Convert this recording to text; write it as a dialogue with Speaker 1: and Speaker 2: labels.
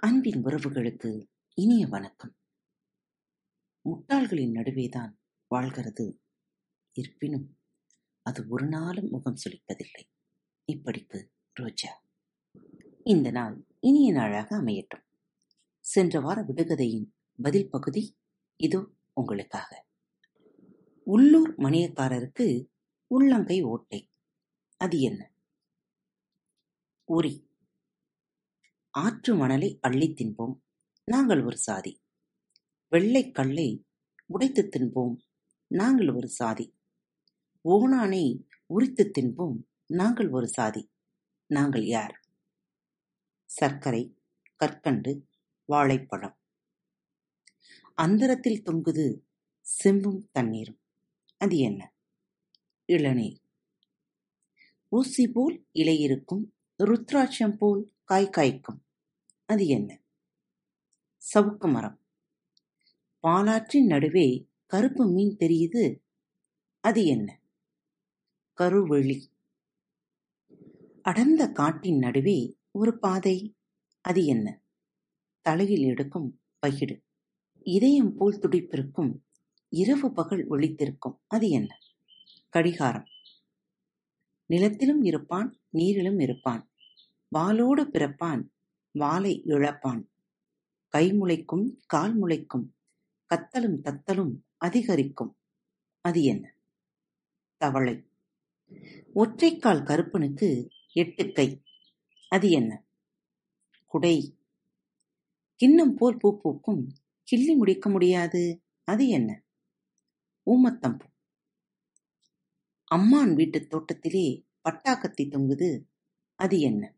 Speaker 1: அன்பின் உறவுகளுக்கு இனிய வணக்கம். முட்டாள்களின் நடுவேதான் வாழ்கிறது. இருப்பினும் அது ஒரு நாளும் முகம் சுளிப்பதில்லை. இப்படிக்கு ரோஜா. இந்த நாள் இனிய நாளாக அமையட்டும். சென்ற வார விடுகதையின் பதில் பகுதி இதோ உங்களுக்காக. உள்ளூர் மணியக்காரருக்கு உள்ளங்கை ஓட்டை. அது என்ன? உரி. ஆற்று மணலை அள்ளித் தின்போம். நாங்கள் ஒரு சாதி. வெள்ளைக் கல்லை உடைத்துத் தின்போம். நாங்கள் ஒரு சாதி. ஓணானை உரித்துத் தின்போம். நாங்கள் ஒரு சாதி. நாங்கள் யார்? சர்க்கரை கற்கண்டு வாழைப்பழம். அந்தரத்தில் தொங்குது செம்பும் தண்ணீரும். அது என்ன? இளநீர். ஊசி போல் இலையிருக்கும் ருத்ராட்சம் போல் காய் காய்க்கும். அது என்ன? சவுக்கு மரம். பாலாற்றின் நடுவே கருப்பு மீன் தெரியுது. அது என்ன? கருவெளி. அடர்ந்த காட்டின் நடுவே ஒரு பாதை. அது என்ன? தலையில் எடுக்கும் பகிடு. இதயம் போல் துடிப்பிருக்கும். இரவு பகல் ஒழித்திருக்கும் அது என்ன? கடிகாரம். நிலத்திலும் இருப்பான் நீரிலும் இருப்பான். வாளோடு பிறப்பான் வாளை இழப்பான். கை முளைக்கும் கால் முளைக்கும் கத்தலும் தத்தலும் அதிகரிக்கும். அது என்ன? தவளை. ஒற்றைக்கால் கருப்பனுக்கு எட்டு கை. அது என்ன? குடை. கிண்ணம் போல் பூ பூக்கும் கிள்ளி முடிக்க முடியாது. அது என்ன? ஊமத்தம்பூ அம்மான் வீட்டுத் தோட்டத்திலே பட்டாக்கத்தி தொங்குது. அது என்ன?